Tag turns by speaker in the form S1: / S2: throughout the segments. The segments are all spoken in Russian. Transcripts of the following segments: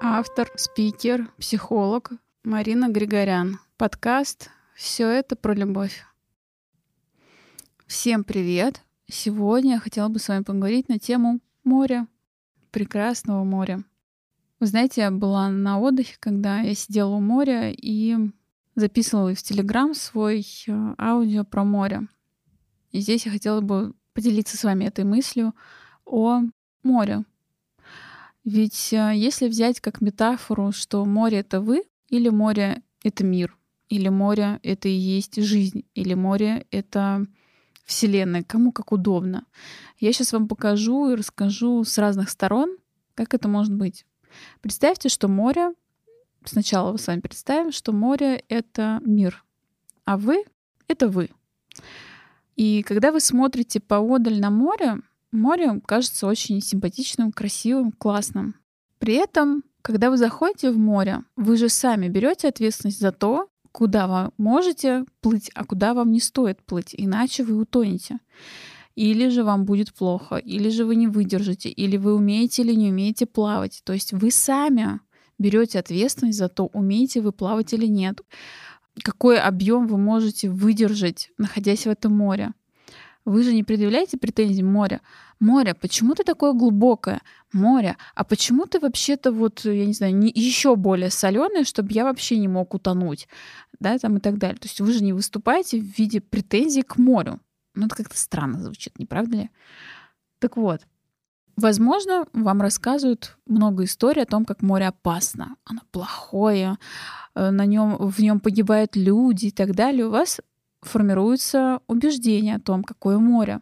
S1: Автор, спикер, психолог Марина Григорян. Подкаст «Все это про любовь». Всем привет! Сегодня я хотела бы с вами поговорить на тему моря, прекрасного моря. Вы знаете, я была на отдыхе, когда я сидела у моря и записывала в Телеграм свой э, аудио про море. И здесь я хотела бы поделиться с вами этой мыслью о море, ведь э, если взять как метафору, что море — это вы, или море — это мир, или море — это и есть жизнь, или море — это Вселенная, кому как удобно. Я сейчас вам покажу и расскажу с разных сторон, как это может быть. Представьте, что море, сначала вы с вами представим, что море — это мир, а вы — это вы. И когда вы смотрите поодаль на море, Море кажется очень симпатичным, красивым, классным. При этом, когда вы заходите в море, вы же сами берете ответственность за то, куда вы можете плыть, а куда вам не стоит плыть, иначе вы утонете. Или же вам будет плохо, или же вы не выдержите, или вы умеете или не умеете плавать. То есть вы сами берете ответственность за то, умеете вы плавать или нет. Какой объем вы можете выдержать, находясь в этом море. Вы же не предъявляете претензий моря. Море, почему ты такое глубокое? Море, а почему ты вообще-то вот, я не знаю, не еще более соленое, чтобы я вообще не мог утонуть? Да, там и так далее. То есть вы же не выступаете в виде претензий к морю. Ну, это как-то странно звучит, не правда ли? Так вот, Возможно, вам рассказывают много историй о том, как море опасно, оно плохое, э, на нем, в нем погибают люди и так далее. У вас формируется убеждение о том, какое море.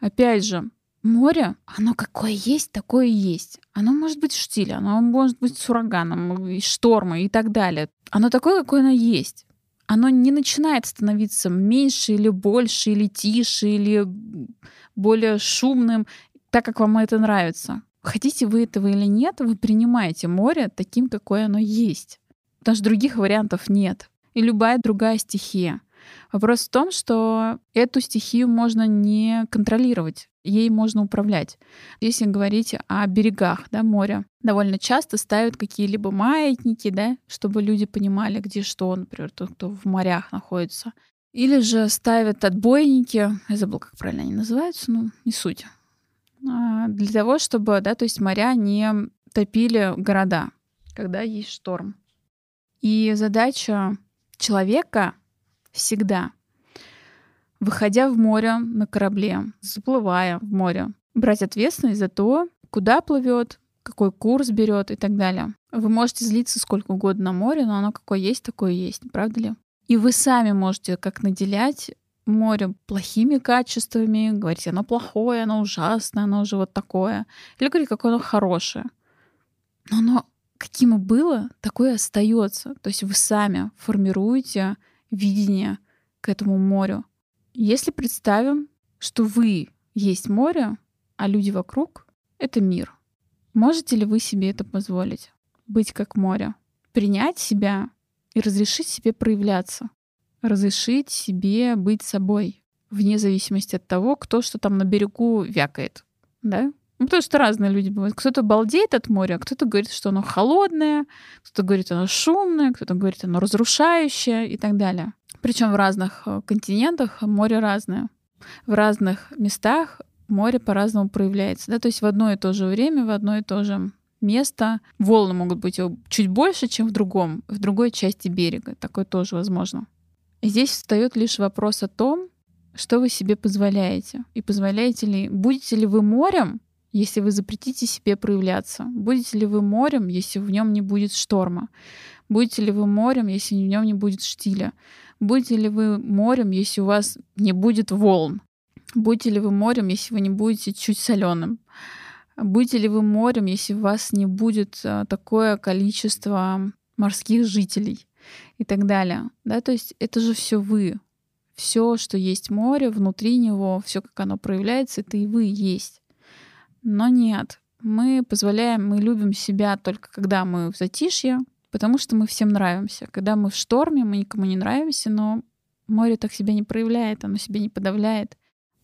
S1: Опять же, море, оно какое есть, такое и есть. Оно может быть штиль, оно может быть с ураганом, и штормом и так далее. Оно такое, какое оно есть. Оно не начинает становиться меньше или больше, или тише, или более шумным, так как вам это нравится. Хотите вы этого или нет, вы принимаете море таким, какое оно есть. Даже других вариантов нет. И любая другая стихия — Вопрос в том, что эту стихию можно не контролировать, ей можно управлять. Если говорить о берегах да, моря, довольно часто ставят какие-либо маятники, да, чтобы люди понимали, где что, например, тот, кто в морях находится. Или же ставят отбойники, я забыла, как правильно они называются, ну, не суть. А, для того, чтобы, да, то есть моря не топили города, когда есть шторм. И задача человека всегда. Выходя в море на корабле, заплывая в море, брать ответственность за то, куда плывет, какой курс берет и так далее. Вы можете злиться сколько угодно на море, но оно какое есть, такое есть, правда ли? И вы сами можете как наделять море плохими качествами, говорить, оно плохое, оно ужасное, оно же вот такое. Или говорить, какое оно хорошее. Но оно каким и было, такое остается. То есть вы сами формируете видение к этому морю. Если представим, что вы есть море, а люди вокруг — это мир, можете ли вы себе это позволить? Быть как море? Принять себя и разрешить себе проявляться? Разрешить себе быть собой, вне зависимости от того, кто что там на берегу вякает, да? Ну, потому что разные люди бывают. Кто-то балдеет от моря, а кто-то говорит, что оно холодное, кто-то говорит, оно шумное, кто-то говорит, оно разрушающее и так далее. Причем в разных э, континентах море разное. В разных местах море по-разному проявляется. Да? То есть в одно и то же время, в одно и то же место волны могут быть чуть больше, чем в другом, в другой части берега. Такое тоже возможно. Здесь встает лишь вопрос о том, что вы себе позволяете. И позволяете ли, будете ли вы морем, если вы запретите себе проявляться? Будете ли вы морем, если в нем не будет шторма? Будете ли вы морем, если в нем не будет штиля? Будете ли вы морем, если у вас не будет волн? Будете ли вы морем, если вы не будете чуть соленым? Будете ли вы морем, если у вас не будет а, такое количество морских жителей и так далее? Да, то есть это же все вы. Все, что есть море, внутри него, все, как оно проявляется, это и вы есть. Но нет, мы позволяем, мы любим себя только когда мы в затишье, Потому что мы всем нравимся. Когда мы в шторме, мы никому не нравимся, но море так себя не проявляет, оно себя не подавляет.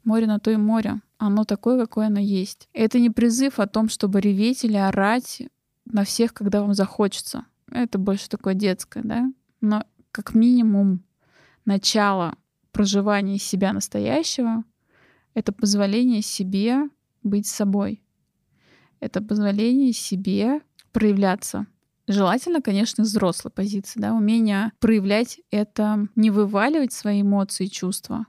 S1: Море на то и море. Оно такое, какое оно есть. Это не призыв о том, чтобы реветь или орать на всех, когда вам захочется. Это больше такое детское, да? Но как минимум начало проживания себя настоящего — это позволение себе быть собой. Это позволение себе проявляться. Желательно, конечно, взрослой позиции, да, умение проявлять это, не вываливать свои эмоции и чувства,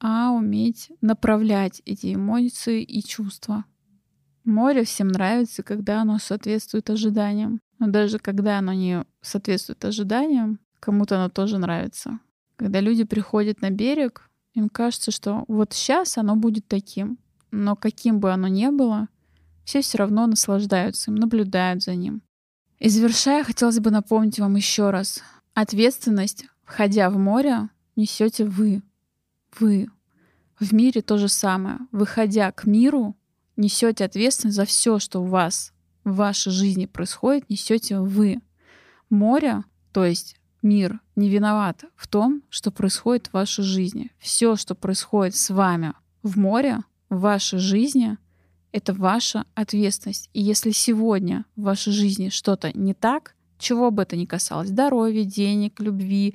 S1: а уметь направлять эти эмоции и чувства. Море всем нравится, когда оно соответствует ожиданиям. Но даже когда оно не соответствует ожиданиям, кому-то оно тоже нравится. Когда люди приходят на берег, им кажется, что вот сейчас оно будет таким. Но каким бы оно ни было, все все равно наслаждаются им, наблюдают за ним. И завершая, хотелось бы напомнить вам еще раз. Ответственность, входя в море, несете вы. Вы. В мире то же самое. Выходя к миру, несете ответственность за все, что у вас в вашей жизни происходит, несете вы. Море, то есть мир, не виноват в том, что происходит в вашей жизни. Все, что происходит с вами в море, в вашей жизни, это ваша ответственность. И если сегодня в вашей жизни что-то не так, чего бы это ни касалось, здоровья, денег, любви,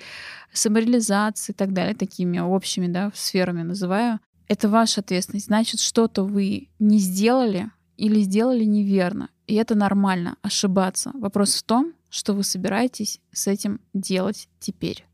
S1: самореализации и так далее, такими общими да, сферами называю, это ваша ответственность. Значит, что-то вы не сделали или сделали неверно. И это нормально, ошибаться. Вопрос в том, что вы собираетесь с этим делать теперь.